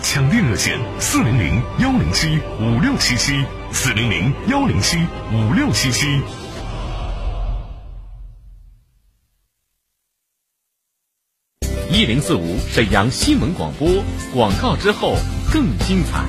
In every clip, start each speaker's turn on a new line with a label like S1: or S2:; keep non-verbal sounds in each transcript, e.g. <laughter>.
S1: 抢电热线：四零零幺零七五六七七，四零零幺零七五六七七。
S2: 一零四五沈阳新闻广播广告之后更精彩。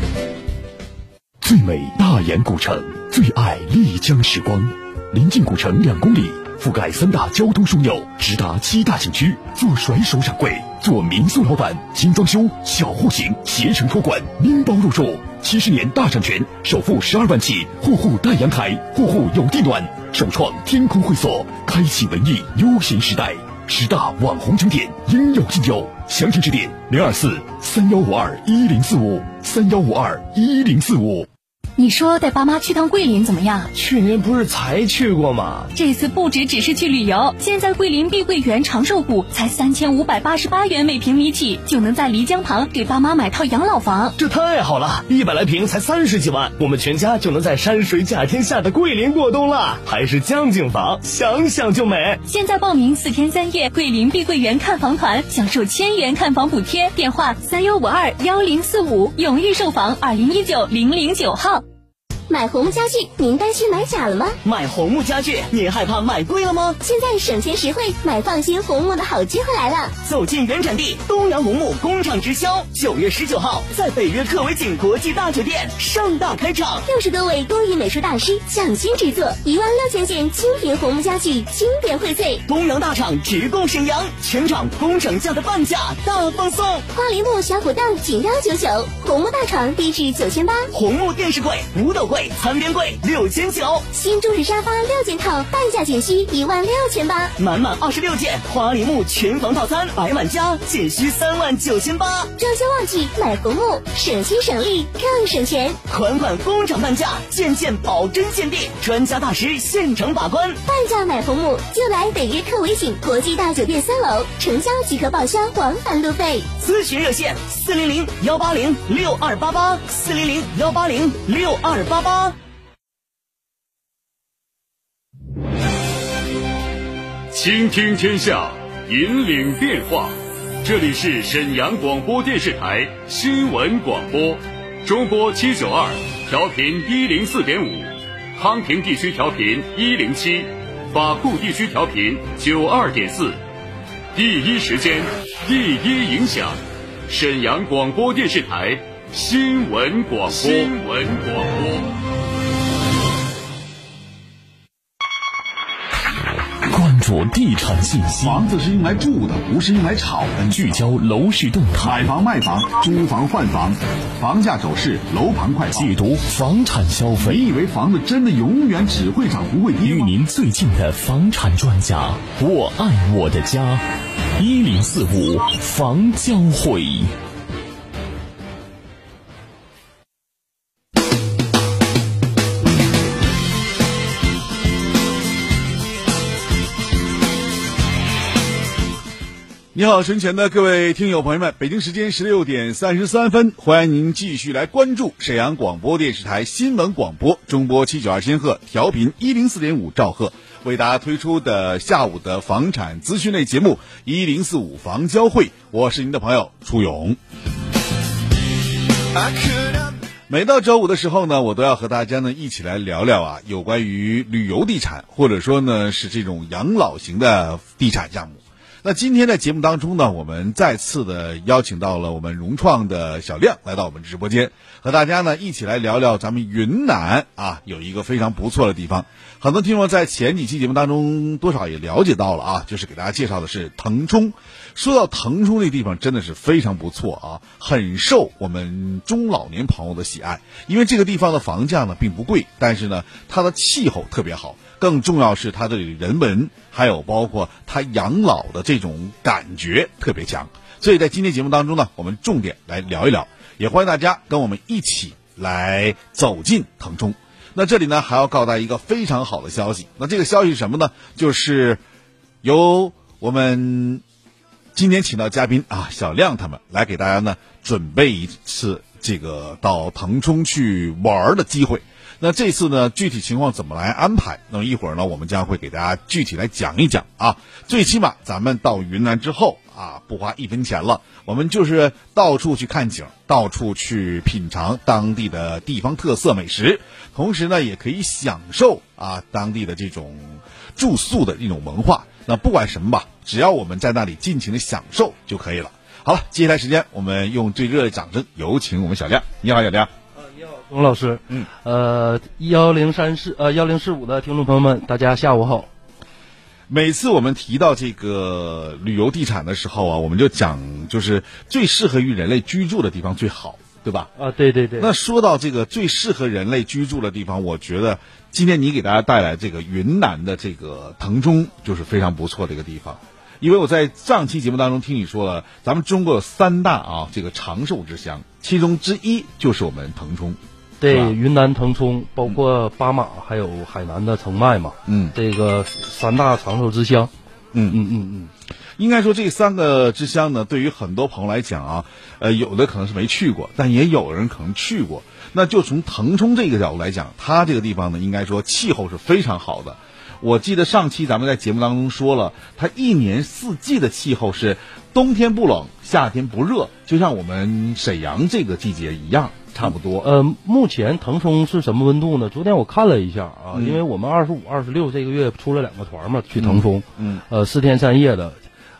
S3: 最美大研古城，最爱丽江时光，临近古城两公里，覆盖三大交通枢纽，直达七大景区。做甩手掌柜，做民宿老板，精装修、小户型、携程托管，拎包入住。七十年大产权，首付十二万起，户户带阳台，户户有地暖。首创天空会所，开启文艺悠闲时代。十大网红景点应有尽有，详情致电零二四三幺五二一零四五三幺五二一零四五。
S4: 你说带爸妈去趟桂林怎么样？
S5: 去年不是才去过吗？
S4: 这次不止只是去旅游，现在桂林碧桂园长寿谷才三千五百八十八元每平米起，就能在漓江旁给爸妈买套养老房。
S5: 这太好了，一百来平才三十几万，我们全家就能在山水甲天下的桂林过冬了，还是江景房，想想就美。
S4: 现在报名四天三夜桂林碧桂园看房团，享受千元看房补贴。电话三幺五二幺零四五，永裕售房二零一九零零九号。
S6: 买红木家具，您担心买假了吗？
S7: 买红木家具，您害怕买贵了吗？
S6: 现在省钱实惠，买放心红木的好机会来了！
S7: 走进原产地东阳红木工厂直销，九月十九号在北约克维景国际大酒店盛大开场，
S6: 六十多位工艺美术大师匠心制作，一万六千件精品红木家具经典荟萃。
S7: 东阳大厂直供沈阳，全场工厂价的半价大放送，
S6: 花梨木小虎凳仅幺九九，红木大床低至九千八，
S7: 红木电视柜、五斗柜。餐边柜六千九，
S6: 新中式沙发六件套，半价仅需一万六千八，
S7: 满满二十六件花梨木全房套餐，百万家仅需三万九千八。
S6: 装修旺季买红木，省心省力更省钱，
S7: 款款工厂半价，件件保真鉴定，专家大师现场把关。
S6: 半价买红木就来北约克维景国际大酒店三楼，成交即可报销往返路费。
S7: 咨询热线：四零零幺八零六二八八，四零零幺八零六二八八。
S8: 倾听天下，引领变化。这里是沈阳广播电视台新闻广播，中波七九二，调频一零四点五，康平地区调频一零七，法库地区调频九二点四。第一时间，第一影响，沈阳广播电视台新闻广播。新闻广播。
S3: 关注地产信息，
S9: 房子是用来住的，不是用来炒的。
S3: 聚焦楼市动态，
S9: 买房卖房，租房换房，房价走势，楼盘快
S3: 解读房产消费。
S9: 你以为房子真的永远只会涨不会跌
S3: 与您最近的房产专家，我爱我的家，一零四五房交会。
S10: 你好，身前的各位听友朋友们，北京时间十六点三十三分，欢迎您继续来关注沈阳广播电视台新闻广播中波七九二千赫调频一零四点五兆赫为大家推出的下午的房产资讯类节目一零四五房交会，我是您的朋友楚勇。每到周五的时候呢，我都要和大家呢一起来聊聊啊，有关于旅游地产，或者说呢是这种养老型的地产项目。那今天在节目当中呢，我们再次的邀请到了我们融创的小亮来到我们直播间，和大家呢一起来聊聊咱们云南啊有一个非常不错的地方。很多听众在前几期节目当中多少也了解到了啊，就是给大家介绍的是腾冲。说到腾冲这地方，真的是非常不错啊，很受我们中老年朋友的喜爱。因为这个地方的房价呢并不贵，但是呢它的气候特别好。更重要是它的人文，还有包括它养老的这种感觉特别强，所以在今天节目当中呢，我们重点来聊一聊，也欢迎大家跟我们一起来走进腾冲。那这里呢还要告诉大家一个非常好的消息，那这个消息是什么呢？就是由我们今天请到嘉宾啊小亮他们来给大家呢准备一次这个到腾冲去玩的机会。那这次呢，具体情况怎么来安排？那么一会儿呢，我们将会给大家具体来讲一讲啊。最起码咱们到云南之后啊，不花一分钱了，我们就是到处去看景，到处去品尝当地的地方特色美食，同时呢，也可以享受啊当地的这种住宿的一种文化。那不管什么吧，只要我们在那里尽情的享受就可以了。好了，接下来时间，我们用最热烈的掌声有请我们小亮。你好，小亮。
S11: 钟老师，
S10: 嗯，
S11: 呃，幺零三四呃幺零四五的听众朋友们，大家下午好。
S10: 每次我们提到这个旅游地产的时候啊，我们就讲就是最适合于人类居住的地方最好，对吧？
S11: 啊，对对对。
S10: 那说到这个最适合人类居住的地方，我觉得今天你给大家带来这个云南的这个腾冲就是非常不错的一个地方，因为我在上期节目当中听你说了，咱们中国有三大啊这个长寿之乡，其中之一就是我们腾冲。
S11: 对，云南腾冲，包括巴马，还有海南的澄迈嘛，
S10: 嗯，
S11: 这个三大长寿之乡，
S10: 嗯
S11: 嗯嗯嗯，
S10: 应该说这三个之乡呢，对于很多朋友来讲啊，呃，有的可能是没去过，但也有人可能去过。那就从腾冲这个角度来讲，它这个地方呢，应该说气候是非常好的。我记得上期咱们在节目当中说了，它一年四季的气候是冬天不冷，夏天不热，就像我们沈阳这个季节一样。差不多。
S11: 呃，目前腾冲是什么温度呢？昨天我看了一下啊，因为我们二十五、二十六这个月出了两个团嘛，去腾冲，
S10: 嗯，
S11: 呃，四天三夜的，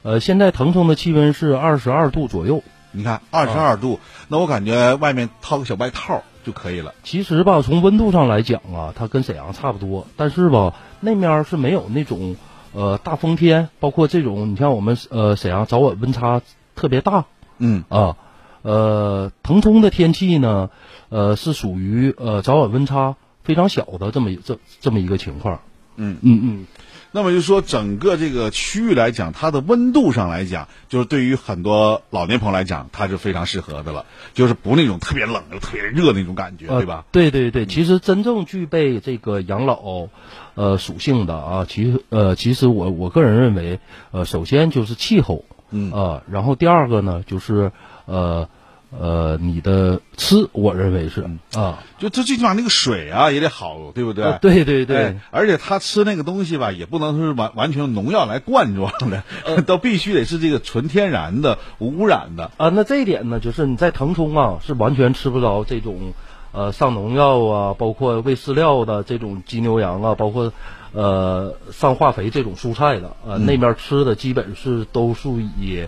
S11: 呃，现在腾冲的气温是二十二度左右。
S10: 你看，二十二度，那我感觉外面套个小外套就可以了。
S11: 其实吧，从温度上来讲啊，它跟沈阳差不多，但是吧，那面是没有那种呃大风天，包括这种，你像我们呃沈阳早晚温差特别大，
S10: 嗯
S11: 啊。呃，腾冲的天气呢，呃，是属于呃早晚温差非常小的这么这这么一个情况。
S10: 嗯
S11: 嗯嗯。
S10: 那么就说整个这个区域来讲，它的温度上来讲，就是对于很多老年朋友来讲，它是非常适合的了，就是不那种特别冷又特别热那种感觉，对吧？
S11: 对对对，其实真正具备这个养老呃属性的啊，其实呃其实我我个人认为，呃，首先就是气候，
S10: 嗯
S11: 啊，然后第二个呢就是呃。呃，你的吃，我认为是啊，
S10: 就他最起码那个水啊也得好，对不对？
S11: 对对对，
S10: 而且他吃那个东西吧，也不能说是完完全用农药来灌装的，<laughs> 都必须得是这个纯天然的、无污染的
S11: 啊。那这一点呢，就是你在腾冲啊，是完全吃不着这种呃上农药啊，包括喂饲料的这种鸡牛羊啊，包括呃上化肥这种蔬菜的啊，那边吃的基本是都是以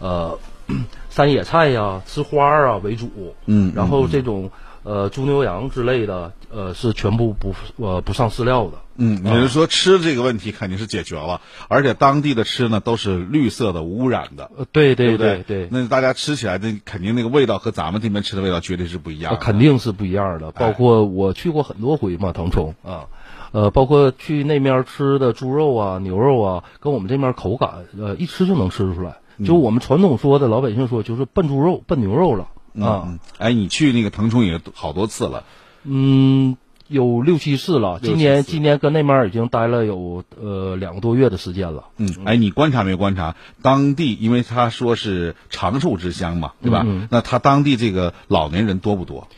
S11: 呃。<clears throat> 山野菜呀，吃花啊为主，
S10: 嗯，
S11: 然后这种呃猪牛羊之类的，呃是全部不呃不上饲料的，
S10: 嗯，也就是说吃这个问题肯定是解决了，而且当地的吃呢都是绿色的、无污染的，
S11: 对
S10: 对
S11: 对对，
S10: 那大家吃起来的肯定那个味道和咱们这边吃的味道绝对是不一样的，
S11: 肯定是不一样的。包括我去过很多回嘛，腾冲。啊，呃，包括去那面吃的猪肉啊、牛肉啊，跟我们这面口感，呃，一吃就能吃出来。就我们传统说的，老百姓说就是笨猪肉、笨牛肉了啊！
S10: 哎，你去那个腾冲也好多次了，
S11: 嗯，有六七次了。今年今年跟那边已经待了有呃两个多月的时间了。
S10: 嗯，哎，你观察没观察当地？因为他说是长寿之乡嘛，对吧？那他当地这个老年人多不多？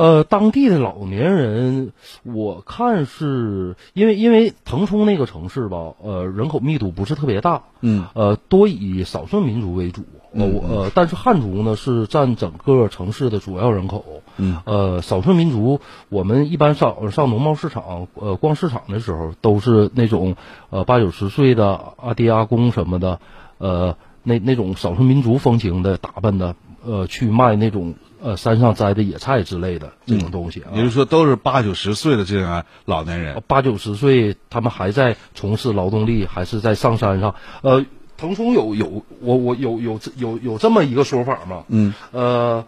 S11: 呃，当地的老年人，我看是因为因为腾冲那个城市吧，呃，人口密度不是特别大，
S10: 嗯，
S11: 呃，多以少数民族为主，呃，我呃，但是汉族呢是占整个城市的主要人口，
S10: 嗯，
S11: 呃，少数民族，我们一般上上农贸市场，呃，逛市场的时候都是那种呃八九十岁的阿爹阿公什么的，呃，那那种少数民族风情的打扮的，呃，去卖那种。呃，山上摘的野菜之类的这种东西，啊
S10: 也就是说，都是八九十岁的这样老年人，
S11: 八九十岁，他们还在从事劳动力，还是在上山上。呃，腾冲有有我我有有有有这么一个说法嘛？
S10: 嗯，
S11: 呃，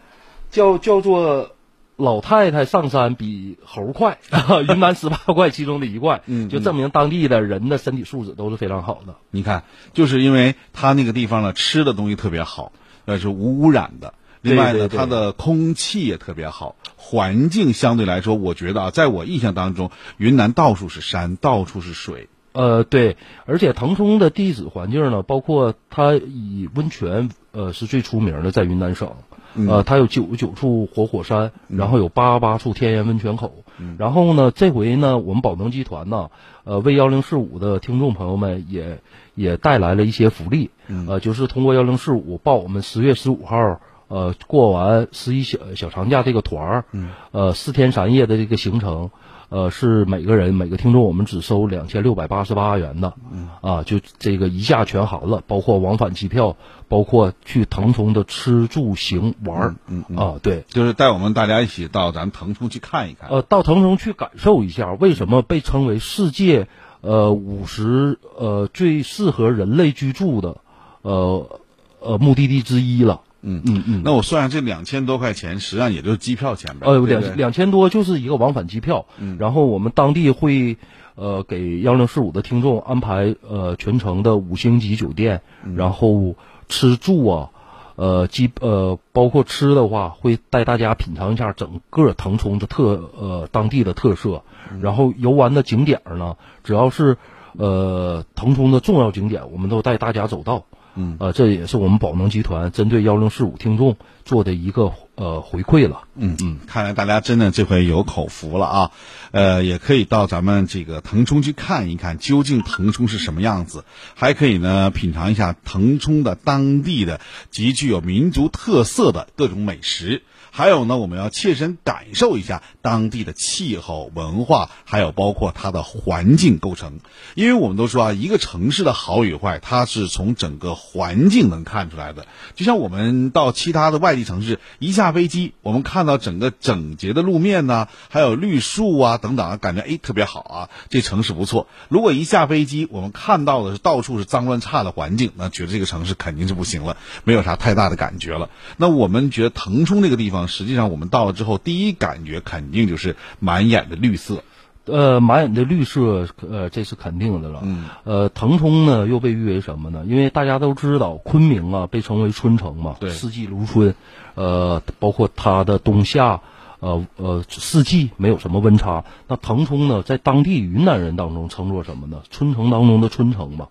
S11: 叫叫做老太太上山比猴快，<laughs> 云南十八怪其中的一怪，
S10: 嗯，
S11: 就证明当地的人的身体素质都是非常好的。
S10: 你看，就是因为他那个地方呢，吃的东西特别好，呃是无污染的。另外呢，它的空气也特别好，环境相对来说，我觉得啊，在我印象当中，云南到处是山，到处是水。
S11: 呃，对，而且腾冲的地质环境呢，包括它以温泉呃是最出名的，在云南省。
S10: 嗯
S11: 呃，它有九十九处活火山，然后有八十八处天然温泉口。
S10: 嗯
S11: 然后呢，这回呢，我们宝能集团呢，呃，为幺零四五的听众朋友们也也带来了一些福利，
S10: 嗯
S11: 呃，就是通过幺零四五报我们十月十五号。呃，过完十一小小长假这个团儿，
S10: 嗯，
S11: 呃，四天三夜的这个行程，呃，是每个人每个听众我们只收两千六百八十八元的，
S10: 嗯，
S11: 啊，就这个一下全含了，包括往返机票，包括去腾冲的吃住行玩儿，
S10: 嗯嗯
S11: 啊，对，
S10: 就是带我们大家一起到咱腾冲去看一看。
S11: 呃，到腾冲去感受一下，为什么被称为世界呃五十呃最适合人类居住的呃呃目的地之一了。
S10: 嗯。
S11: 嗯嗯，
S10: 那我算下这两千多块钱，实际上也就是机票钱呗。
S11: 呃，两两千多就是一个往返机票，
S10: 嗯。
S11: 然后我们当地会呃给幺零四五的听众安排呃全程的五星级酒店，
S10: 嗯。
S11: 然后吃住啊，呃基呃包括吃的话，会带大家品尝一下整个腾冲的特呃当地的特色，
S10: 嗯。
S11: 然后游玩的景点儿呢，只要是呃腾冲的重要景点，我们都带大家走到。
S10: 嗯，
S11: 呃，这也是我们宝能集团针对幺零四五听众做的一个呃回馈了。
S10: 嗯嗯，看来大家真的这回有口福了啊，呃，也可以到咱们这个腾冲去看一看，究竟腾冲是什么样子，还可以呢品尝一下腾冲的当地的极具有民族特色的各种美食。还有呢，我们要切身感受一下当地的气候、文化，还有包括它的环境构成。因为我们都说啊，一个城市的好与坏，它是从整个环境能看出来的。就像我们到其他的外地城市，一下飞机，我们看到整个整洁的路面呐、还有绿树啊等等啊，感觉哎特别好啊，这城市不错。如果一下飞机，我们看到的是到处是脏乱差的环境，那觉得这个城市肯定是不行了，没有啥太大的感觉了。那我们觉得腾冲这个地方，实际上我们到了之后，第一感觉肯定就是满眼的绿色。
S11: 呃，满眼的绿色，呃，这是肯定的了。
S10: 嗯，
S11: 呃，腾冲呢又被誉为什么呢？因为大家都知道，昆明啊被称为春城嘛，
S10: 对
S11: 四季如春，呃，包括它的冬夏，呃呃，四季没有什么温差。那腾冲呢，在当地云南人当中称作什么呢？春城当中的春城嘛。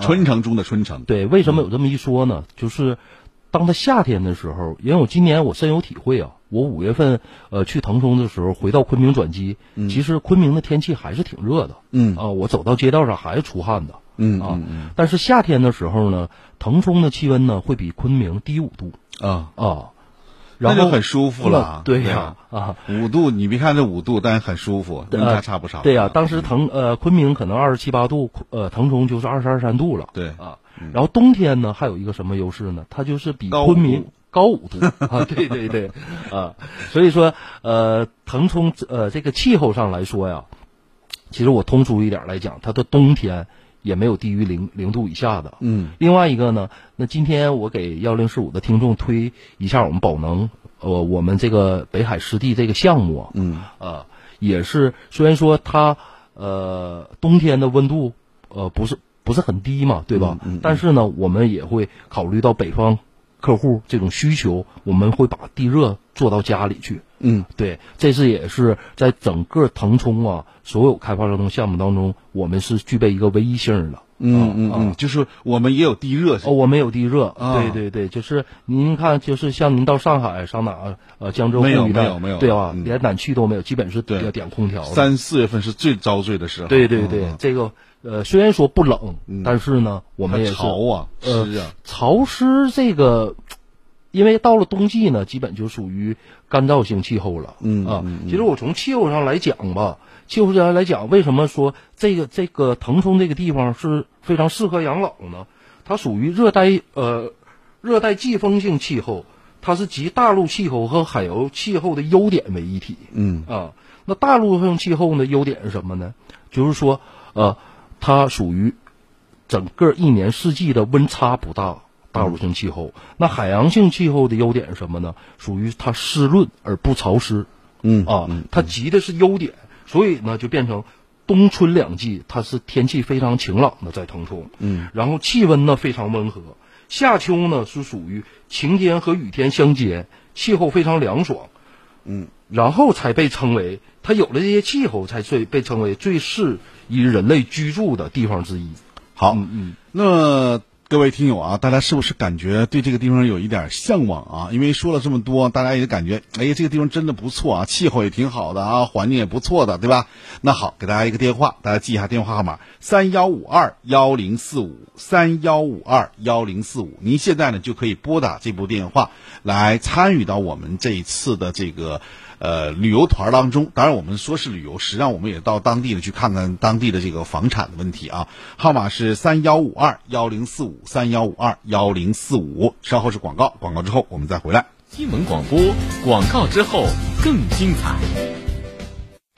S10: 春城中的春城。
S11: 对，为什么有这么一说呢？就是当它夏天的时候，因为我今年我深有体会啊，我五月份呃去腾冲的时候，回到昆明转机，其实昆明的天气还是挺热的，
S10: 嗯
S11: 啊，我走到街道上还是出汗的，
S10: 嗯
S11: 啊但是夏天的时候呢，腾冲的气温呢会比昆明低五度
S10: 啊
S11: 啊，然后
S10: 很舒服了。
S11: 对呀啊。
S10: 五度，你别看这五度，但是很舒服，温差
S11: 呃
S10: 差不少。
S11: 对呀、当时腾呃昆明可能二十七八度，呃腾冲就是二十二三度了。
S10: 对
S11: 啊，然后冬天呢还有一个什么优势呢？它就是比昆明高五度。啊，对对对，啊，所以说呃腾冲呃这个气候上来说呀，其实我通俗一点来讲，它的冬天也没有低于零零度以下的。
S10: 嗯。
S11: 另外一个呢，那今天我给幺零四五的听众推一下我们宝能，呃，我们这个北海湿地这个项目啊，
S10: 嗯。
S11: 呃，也是虽然说它呃冬天的温度呃不是不是很低嘛，对吧？但是呢，我们也会考虑到北方客户这种需求，我们会把地热做到家里去。
S10: 嗯，
S11: 对，这是也是在整个腾冲啊所有开发商的项目当中，我们是具备一个唯一性的。
S10: 嗯嗯
S11: 啊
S10: 嗯，就是我们也有地热。
S11: 哦，我们有地热，
S10: 啊
S11: 对对对，就是您看，就是像您到上海上哪儿呃江浙沪
S10: 没有
S11: 一带
S10: 没有没有
S11: 对吧？
S10: 嗯
S11: 连暖气都没有，基本是
S10: 对
S11: 要点空调。
S10: 三四月份是最遭罪的时候。
S11: 对对对，
S10: 嗯
S11: 这个呃虽然说不冷，
S10: 嗯
S11: 但是呢，我们也是
S10: 潮啊
S11: 呃
S10: 湿啊
S11: 潮湿这个。因为到了冬季呢，基本就属于干燥性气候了。
S10: 嗯
S11: 啊其实我从气候上来讲吧，气候上来讲，为什么说这个这个腾冲这个地方是非常适合养老呢？它属于热带呃热带季风性气候，它是集大陆气候和海洋气候的优点为一体。
S10: 嗯
S11: 啊，那大陆性气候呢，优点是什么呢？就是说，呃，它属于整个一年四季的温差不大。大陆性气候，那海洋性气候的优点是什么呢？属于它湿润而不潮湿，
S10: 嗯
S11: 啊，它集的是优点，所以呢就变成冬春两季它是天气非常晴朗的在腾冲，
S10: 嗯，
S11: 然后气温呢非常温和，夏秋呢是属于晴天和雨天相间，气候非常凉爽，
S10: 嗯，
S11: 然后才被称为它有了这些气候，才最被称为最适宜人类居住的地方之一。
S10: 好，
S11: 嗯嗯，
S10: 那各位听友啊，大家是不是感觉对这个地方有一点向往啊？因为说了这么多，大家也感觉，哎，这个地方真的不错啊，气候也挺好的啊，环境也不错的，对吧？那好，给大家一个电话，大家记一下电话号码：三幺五二幺零四五三幺五二幺零四五。您现在呢就可以拨打这部电话来参与到我们这一次的这个。呃，旅游团当中，当然我们说是旅游，实际上我们也到当地的去看看当地的这个房产的问题啊。号码是三幺五二幺零四五三幺五二幺零四五。稍后是广告，广告之后我们再回来。
S2: 新闻广播，广告之后更精彩。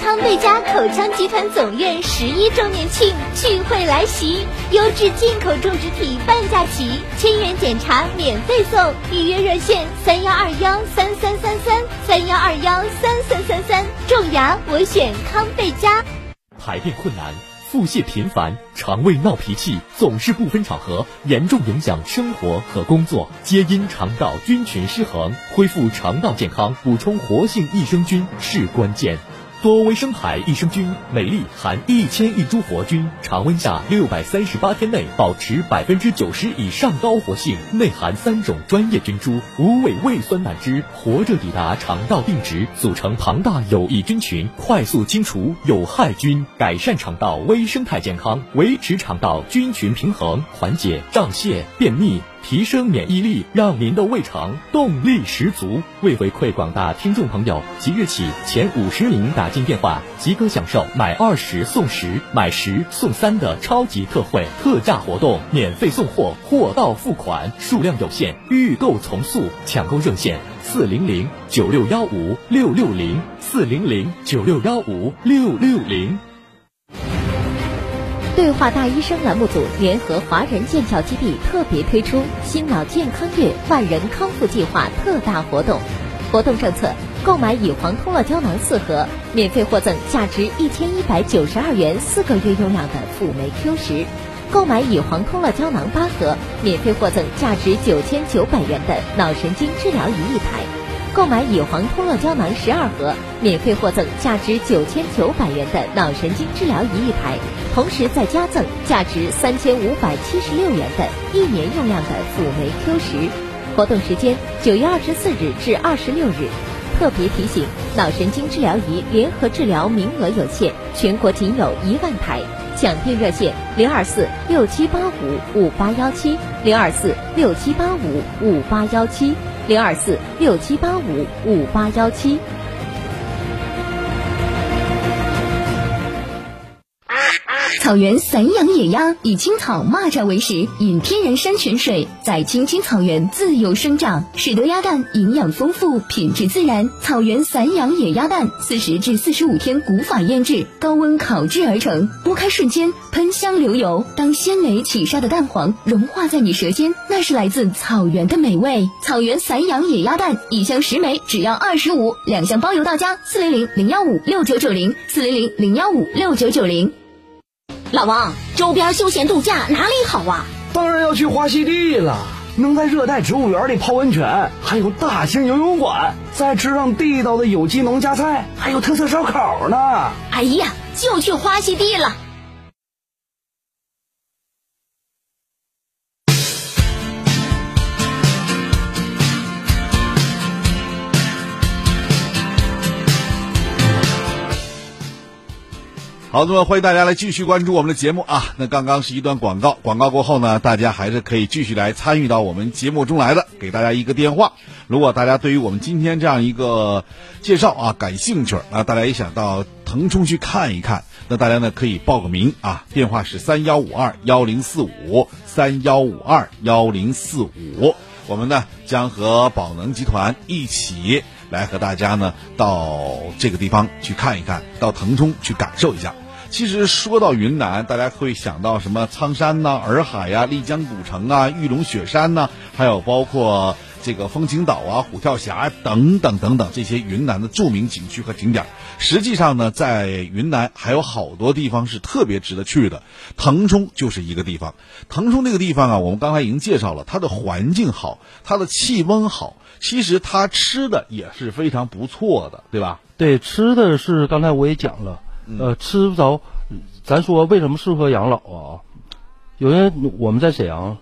S6: 康贝佳口腔集团总院十一周年庆聚会来袭，优质进口种植体半价起，千元检查免费送，预约热线三幺二幺三三三三三幺二幺三三三三，种牙我选康贝佳。
S12: 排便困难、腹泻频繁、肠胃闹脾气，总是不分场合，严重影响生活和工作，皆因肠道菌群失衡。恢复肠道健康，补充活性益生菌是关键。多维生海益生菌，每粒含一千亿株活菌，常温下六百三十八天内保持百分之九十以上高活性，内含三种专业菌株，无味胃酸胆汁，活着抵达肠道定植，组成庞大有益菌群，快速清除有害菌，改善肠道微生态健康，维持肠道菌群平衡，缓解胀泻、便秘。提升免疫力，让您的胃肠动力十足。为回馈广大听众朋友，即日起前五十名打进电话即可享受买二十送十、买十送三的超级特惠特价活动，免费送货，货到付款，数量有限，预购从速。抢购热线：四零零九六幺五六六零四零零九六幺五六六零。
S13: 对话大医生栏目组联合华人建教基地特别推出“新老健康月万人康复计划”特大活动，活动政策：购买乙黄通络胶囊四盒，免费获赠价值一千一百九十二元四个月用量的辅酶 Q 十；购买乙黄通络胶囊八盒，免费获赠价值九千九百元的脑神经治疗仪一台；购买乙黄通络胶囊十二盒，免费获赠价值九千九百元的脑神经治疗仪一台。同时再加赠价值三千五百七十六元的一年用量的辅酶 Q 十，活动时间九月二十四日至二十六日。特别提醒：脑神经治疗仪联合治疗名额有限，全国仅有一万台。抢订热线：零二四六七八五五八幺七，零二四六七八五五八幺七，零二四六七八五五八幺七。
S14: 草原散养野鸭以青草、蚂蚱为食，饮天然山泉水，在青青草原自由生长，使得鸭蛋营养丰富、品质自然。草原散养野鸭蛋，四十至四十五天古法腌制，高温烤制而成，剥开瞬间喷香流油。当鲜美起沙的蛋黄融化在你舌尖，那是来自草原的美味。草原散养野鸭蛋，一箱十枚只要二十五，两箱包邮到家。四零零零幺五六九九零，四零零零幺五六九九零。
S15: 老王，周边休闲度假哪里好啊？
S16: 当然要去花溪地了，能在热带植物园里泡温泉，还有大型游泳馆，再吃上地道的有机农家菜，还有特色烧烤呢。
S15: 哎呀，就去花溪地了。
S10: 好，那么欢迎大家来继续关注我们的节目啊。那刚刚是一段广告，广告过后呢，大家还是可以继续来参与到我们节目中来的。给大家一个电话，如果大家对于我们今天这样一个介绍啊感兴趣啊，大家也想到腾冲去看一看，那大家呢可以报个名啊。电话是三幺五二幺零四五三幺五二幺零四五，我们呢将和宝能集团一起。来和大家呢到这个地方去看一看，到腾冲去感受一下。其实说到云南，大家会想到什么苍山呐、洱海呀、丽江古城啊、玉龙雪山呐，还有包括这个风景岛啊、虎跳峡等等等等这些云南的著名景区和景点。实际上呢，在云南还有好多地方是特别值得去的，腾冲就是一个地方。腾冲这个地方啊，我们刚才已经介绍了，它的环境好，它的气温好。其实他吃的也是非常不错的，对吧？
S11: 对，吃的是刚才我也讲了，呃，吃不着。咱说为什么适合养老啊？因为我们在沈阳，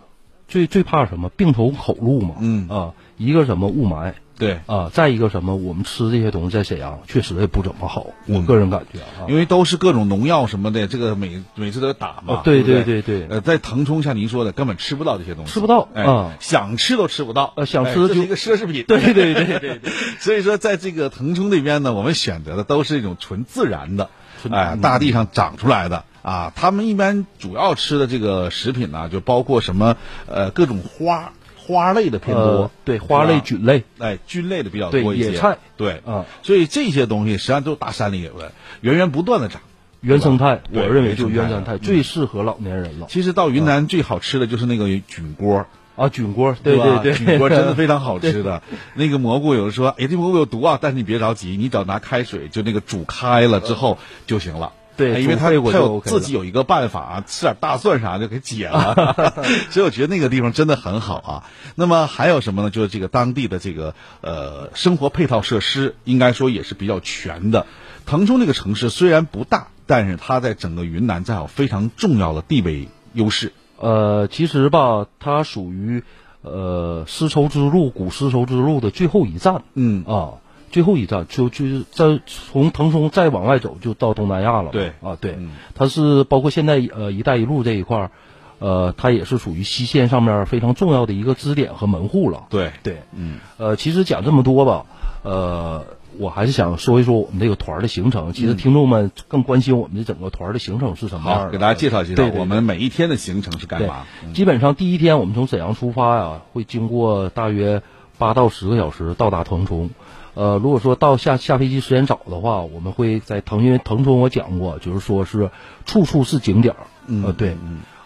S11: 最最怕什么？病从口入嘛。
S10: 嗯
S11: 啊，一个什么雾霾，
S10: 对。
S11: 啊，再一个什么？我们吃这些东西在沈阳确实也不怎么好，我个人感觉啊，
S10: 因为都是各种农药什么的，这个每每次都要打嘛。
S11: 啊对
S10: 对
S11: 对？对对
S10: 呃，在腾冲像您说的，根本吃不到这些东西，
S11: 吃不到
S10: 哎
S11: 啊。
S10: 想吃都吃不到，
S11: 呃想
S10: 哎
S11: 吃就是
S10: 一个奢侈品。
S11: 对对对 <laughs> 对对。
S10: 所以说，在这个腾冲那边呢，我们选择的都是一种纯自然的，哎，大地上长出来的。啊。他们一般主要吃的这个食品呢，就包括什么呃各种花花类的偏多
S11: 呃，对花类菌类，
S10: 哎，菌类的比较多一些。
S11: 野菜，
S10: 对
S11: 啊，
S10: 所以这些东西实际上都是大山里有的，源源不断的长。
S11: 原生态，我认为就原
S10: 原生态
S11: 最适合老年人了。
S10: 其实到云南最好吃的就是那个菌锅。
S11: 啊，菌锅，对
S10: 吧
S11: 对对，
S10: 菌锅真的非常好吃的。<laughs> 那个蘑菇有人说，哎，这蘑菇有毒啊，但是你别着急，你只要拿开水就那个煮开了之后就行了。
S11: 对
S10: 哎因为它
S11: 煮开过就
S10: 它有自己有一个办法啊，<laughs> 吃点大蒜啥就给解了，<laughs> 所以我觉得那个地方真的很好啊。那么还有什么呢？就是这个当地的这个呃生活配套设施，应该说也是比较全的。腾冲这个城市虽然不大，但是它在整个云南占有非常重要的地位优势。
S11: 呃，其实吧，它属于呃丝绸之路古丝绸之路的最后一站，
S10: 嗯
S11: 啊，最后一站就就是在从腾冲再往外走就到东南亚了，
S10: 对
S11: 啊，对，它是包括现在呃“一带一路”这一块儿，呃，它也是属于西线上面非常重要的一个支点和门户了。
S10: 对
S11: 对，
S10: 嗯，
S11: 呃，其实讲这么多吧，呃，我还是想说一说我们这个团儿的行程。其实
S10: 嗯
S11: 听众们更关心我们的整个团儿的行程是什么样
S10: 好，
S11: 的。
S10: 给大家介绍介绍我们每一天的行程是干嘛？
S11: 对，基本上第一天我们从沈阳出发呀，会经过大约八到十个小时到达腾冲。呃，如果说到下下飞机时间早的话，我们会在腾，讯腾冲我讲过，就是说是处处是景点儿。
S10: 嗯
S11: 呃，对，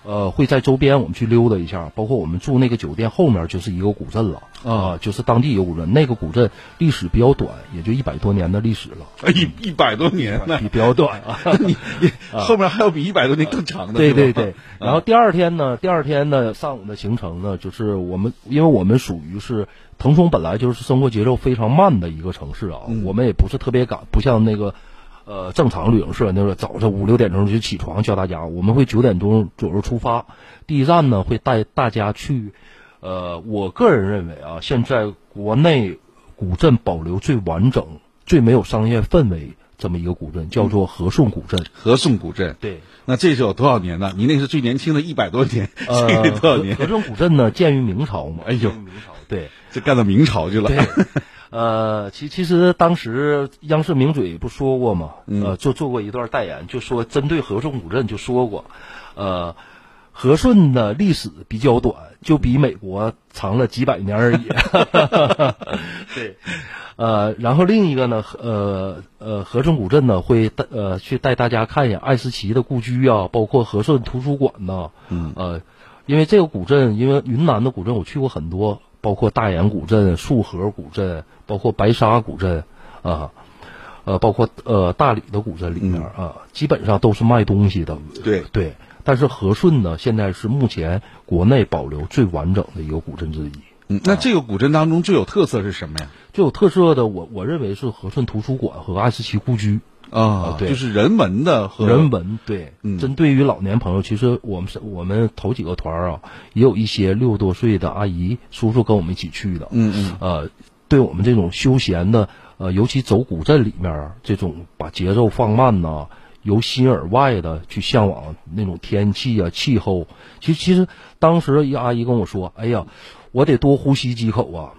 S11: 呃，会在周边我们去溜达一下，包括我们住那个酒店后面就是一个古镇了啊、就是当地一个古镇。那个古镇历史比较短，也就一百多年的历史了。
S10: 哎，一一百多年呢，
S11: 比比较短 <laughs> 啊。
S10: 你你后面还有比一百多年更长的。
S11: 对对对，然后第二天呢，第二天呢上午的行程呢，就是我们，因为我们属于是腾冲本来就是生活节奏非常慢的一个城市啊，我们也不是特别赶，不像那个。呃，正常旅行社那个早上五六点钟就起床叫大家，我们会九点钟左右出发。第一站呢会带大家去，呃，我个人认为啊，现在国内古镇保留最完整、最没有商业氛围这么一个古镇，叫做和顺古镇。
S10: 和顺古镇，
S11: 对，
S10: 那这是有多少年呢？你那是最年轻的一百多年，
S11: 呃，<laughs>
S10: 这个多少年？
S11: 和顺古镇呢，建于明朝嘛。
S10: 哎呦，
S11: 明朝对，
S10: 这干到明朝去了。
S11: 对，呃，其其实当时央视名嘴不说过嘛，
S10: 嗯。
S11: 呃，就做过一段代言，就说针对和顺古镇就说过，呃，和顺的历史比较短，就比美国长了几百年而已。<laughs> <laughs> 对，呃，然后另一个呢，呃呃，和顺古镇呢会带呃去带大家看一眼艾思奇的故居啊，包括和顺图书馆呐、
S10: 嗯。
S11: 呃，因为这个古镇，因为云南的古镇我去过很多，包括大研古镇、束河古镇，包括白沙古镇啊，呃，包括呃大理的古镇里面啊，基本上都是卖东西的。
S10: 对
S11: 对，但是和顺呢，现在是目前国内保留最完整的一个古镇之一。
S10: 嗯，那这个古镇当中最有特色是什么呀？
S11: 最有特色的，我我认为是和顺图书馆和艾思奇故居
S10: 啊
S11: 对，
S10: 就是人文的和
S11: 人文对，
S10: 嗯
S11: 针对于老年朋友，其实我们是我们头几个团儿啊，也有一些六十多岁的阿姨叔叔跟我们一起去的，
S10: 嗯嗯，
S11: 呃，对我们这种休闲的，呃，尤其走古镇里面儿这种把节奏放慢呐、由心而外的去向往那种天气啊、气候。其实，其实当时一个阿姨跟我说：“哎呀，我得多呼吸几口啊，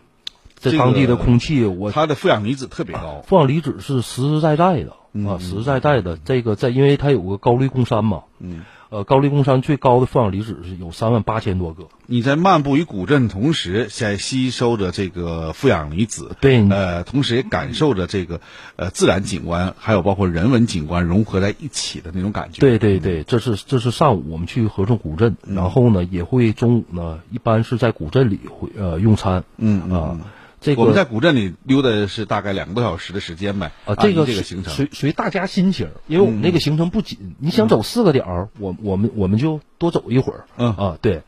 S11: 这
S10: 这
S11: 当地的空气，我
S10: 它的负氧离子特别高。
S11: 负氧离子是实实在在的
S10: 嗯
S11: 啊，实实在在的。这个在，因为它有个高黎贡山嘛，
S10: 嗯，
S11: 呃，高黎贡山最高的负氧离子是有三万八千多个。
S10: 你在漫步于古镇同时，在吸收着这个负氧离子，
S11: 对，
S10: 呃，同时也感受着这个呃自然景观，还有包括人文景观融合在一起的那种感觉。
S11: 对对对，这是这是上午我们去和顺古镇，
S10: 嗯。
S11: 然后呢也会中午呢一般是在古镇里会呃用餐，
S10: 嗯嗯
S11: 啊，这个
S10: 我们在古镇里溜达是大概两个多小时的时间呗。
S11: 啊，这个
S10: 按这个行程，
S11: 随随大家心情，因为我们那个行程不紧，你想走四个点儿，我我们我们就多走一会儿，
S10: 嗯。
S11: 啊对，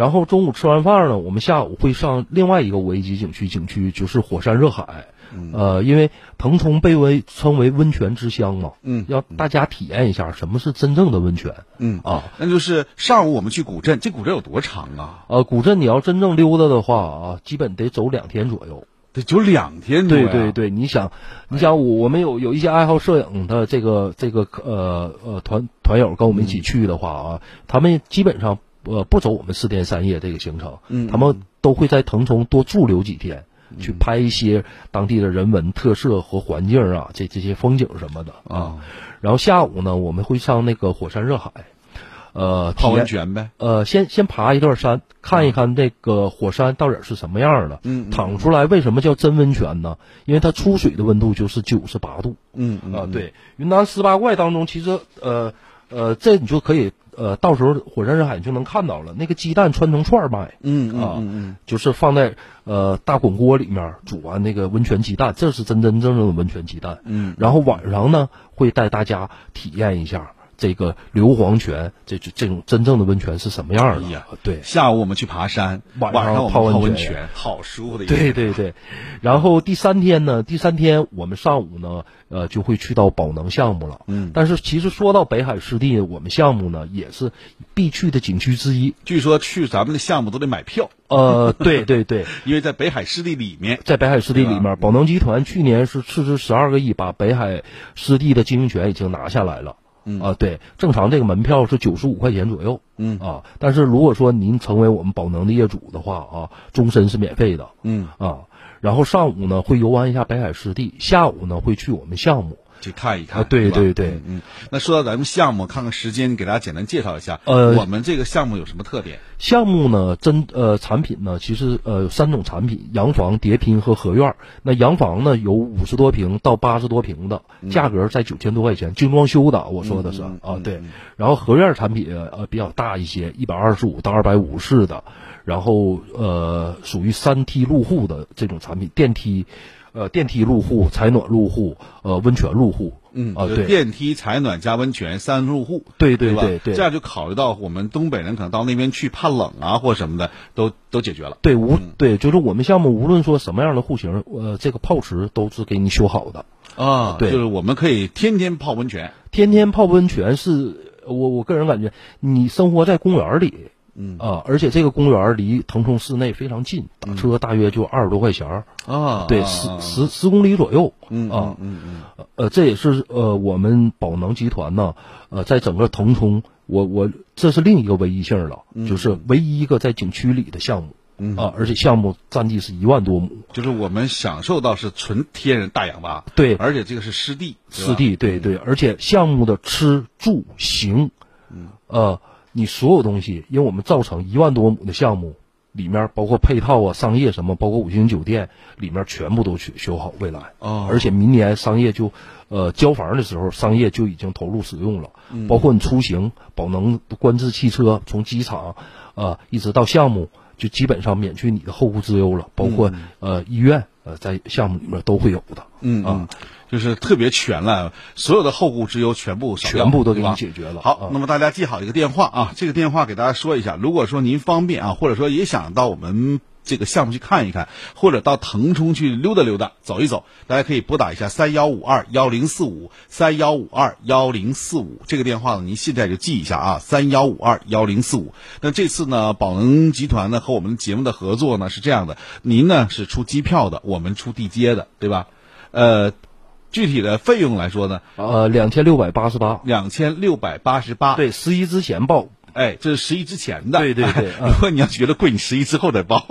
S11: 然后中午吃完饭呢，我们下午会上另外一个五 A 级景区，景区就是火山热海，呃，因为腾冲被为称为温泉之乡嘛，
S10: 嗯，
S11: 要大家体验一下什么是真正的温泉，
S10: 嗯。
S11: 啊，
S10: 那就是上午我们去古镇，这古镇有多长啊？
S11: 呃，古镇你要真正溜达的话啊，基本得走两天左右。
S10: 得走两天
S11: 对对对，你想，你想我我们有有一些爱好摄影的这个这个呃呃团团友跟我们一起去的话啊，他们基本上呃不走我们四天三夜这个行程，
S10: 嗯
S11: 他们都会在腾冲多驻留几天，去拍一些当地的人文特色和环境啊，这这些风景什么的啊。然后下午呢，我们会上那个火山热海。呃，
S10: 泡温泉呗。
S11: 呃，先先爬一段山，看一看这个火山到底是什么样的。
S10: 嗯，
S11: 淌出来为什么叫真温泉呢？因为它出水的温度就是九十八度。
S10: 嗯嗯
S11: 啊，对，云南十八怪当中，其实呃呃，这你就可以呃，到时候火山热海你就能看到了，那个鸡蛋穿成串儿卖。
S10: 嗯嗯
S11: 啊，
S10: 嗯嗯，
S11: 就是放在呃大滚锅里面煮完那个温泉鸡蛋，这是真真正正的温泉鸡蛋。
S10: 嗯，
S11: 然后晚上呢，会带大家体验一下。这个硫磺泉，这这这种真正的温泉是什么样的？
S10: 哎呀，
S11: 对，
S10: 下午我们去爬山，
S11: 晚
S10: 上
S11: 泡
S10: 温
S11: 泉，
S10: 好舒服的一。
S11: 对对对，然后第三天呢，第三天我们上午呢，呃，就会去到宝能项目了。
S10: 嗯，
S11: 但是其实说到北海湿地，我们项目呢也是必去的景区之一。
S10: 据说去咱们的项目都得买票。
S11: 呃，对对对，<laughs>
S10: 因为在北海湿地里面，
S11: 在北海湿地里面，宝能集团去年是斥资十二个亿，把北海湿地的经营权已经拿下来了。
S10: 嗯。
S11: 啊，对，正常这个门票是九十五块钱左右，
S10: 嗯。
S11: 啊，但是如果说您成为我们宝能的业主的话啊，终身是免费的，
S10: 嗯。
S11: 啊，然后上午呢会游玩一下北海湿地，下午呢会去我们项目
S10: 去看一看，
S11: 啊，对对对，
S10: 嗯嗯。那说到咱们项目，看看时间，给大家简单介绍一下，
S11: 呃，
S10: 我们这个项目有什么特点？
S11: 项目呢，真呃产品呢，其实呃有三种产品：洋房、叠拼和合院。那洋房呢有五十多平到八十多平的，价格在九千多块钱，精装修的。我说的是、
S10: 嗯
S11: 啊，对。然后合院产品呃比较大一些，一百二十五到二百五十的，然后呃属于三梯入户的这种产品，电梯。呃，电梯入户、采暖入户、呃，温泉入户，
S10: 嗯
S11: 啊，对，
S10: 电梯、采暖加温泉三入户，
S11: 对
S10: 对
S11: 对对，
S10: 这样就考虑到我们东北人可能到那边去怕冷啊或什么的，都都解决了。
S11: 对，无、
S10: 嗯、
S11: 对，就是我们项目无论说什么样的户型，呃，这个泡池都是给你修好的
S10: 啊，
S11: 对，
S10: 就是我们可以天天泡温泉，
S11: 天天泡温泉是我我个人感觉，你生活在公园里。
S10: 嗯
S11: 啊，而且这个公园离腾冲市内非常近，打车大约就二十多块钱儿
S10: 啊，
S11: 对，十十十公里左右，
S10: 嗯
S11: 啊，
S10: 嗯嗯，
S11: 呃，这也是呃我们宝能集团呢，呃，在整个腾冲，我我这是另一个唯一性了，
S10: 嗯。
S11: 就是唯一一个在景区里的项目，
S10: 嗯。
S11: 啊，而且项目占地是一万多亩，
S10: 就是我们享受到是纯天然大氧吧，
S11: 对，
S10: 而且这个是湿地，
S11: 湿地，对对，而且项目的吃住行，
S10: 嗯，
S11: 呃。你所有东西，因为我们造成一万多亩的项目，里面包括配套啊、商业什么，包括五星酒店，里面全部都修修好。未来，
S10: 哦，
S11: 而且明年商业就，呃，交房的时候，商业就已经投入使用了。
S10: 嗯、
S11: 包括你出行，宝能观致汽车从机场，呃，一直到项目，就基本上免去你的后顾之忧了。包括、
S10: 嗯、
S11: 呃医院，呃，在项目里面都会有的。
S10: 嗯
S11: 啊。
S10: 就是特别全了，所有的后顾之忧全部
S11: 全部都给你解决了。
S10: 好，
S11: 啊、
S10: 那么大家记好一个电话啊，这个电话给大家说一下。如果说您方便啊，或者说也想到我们这个项目去看一看，或者到腾冲去溜达溜达、走一走，大家可以拨打一下三幺五二幺零四五三幺五二幺零四五这个电话呢，您现在就记一下啊，三幺五二幺零四五。那这次呢，宝能集团呢和我们节目的合作呢是这样的，您呢是出机票的，我们出地接的，对吧？呃。具体的费用来说呢，
S11: 呃，两千六百八十八，
S10: 两千六百八十八，
S11: 对，十一之前报，
S10: 哎，这是十一之前的，
S11: 对对对。<laughs>
S10: 如果你要觉得贵，你十一之后再报，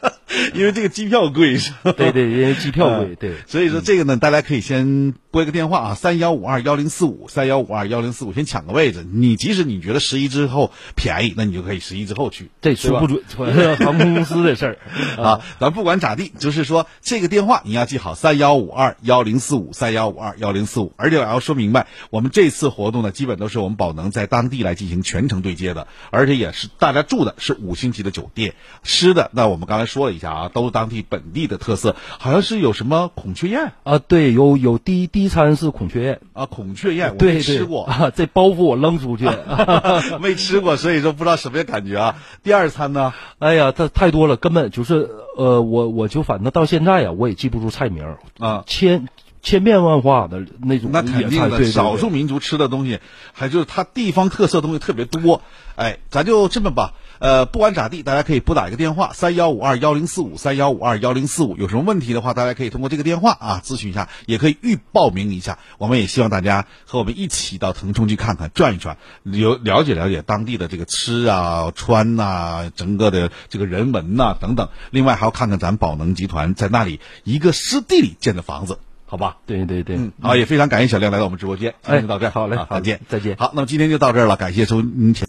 S10: <laughs> 因为这个机票贵是吧？
S11: 对对，因为机票贵，对。
S10: 所以说这个呢，大家可以先拨一个电话啊，三幺五二幺零四五，三幺五二幺零四五，先抢个位置。你即使你觉得十一之后便宜，那你就可以十一之后去，
S11: 这说不准，<laughs> 航空公司的事儿
S10: 啊。咱不管咋地，就是说这个电话你要记好，三幺五二幺零四五，三幺五二幺零四五。而且我要说明白，我们这次活动呢，基本都是我们宝能在当地来进行全程对接的，而且也是大家住的是五星级的酒店，吃的那我们刚才说了一下啊，都是当地本地的特色，好像是有什么孔雀宴
S11: 啊，对，有有第一第第一餐是孔雀宴
S10: 啊，孔雀宴我没吃过
S11: 啊，这包袱我扔出去，<laughs> <laughs>
S10: 没吃过，所以说不知道什么感觉啊。第二餐呢？
S11: 哎呀，这太多了，根本就是呃，我我就反正到现在呀，我也记不住菜名
S10: 啊，
S11: 千千变万化的那种
S10: 那肯定的，少数民族吃的东西，还就是它地方特色东西特别多。哎，咱就这么吧。呃，不管咋地，大家可以拨打一个电话三幺五二幺零四五三幺五二幺零四五，有什么问题的话，大家可以通过这个电话啊咨询一下，也可以预报名一下。我们也希望大家和我们一起到腾冲去看看、转一转，有了解了解当地的这个吃啊、穿呐、整个的这个人文呐、等等。另外还要看看咱宝能集团在那里一个湿地里建的房子。好吧，
S11: 对对对，
S10: 嗯，好，也非常感谢小亮来到我们直播间，今天就到这儿，
S11: 好嘞
S10: 再见，
S11: 再见。
S10: 好，那么今天就到这儿了，感谢收您前。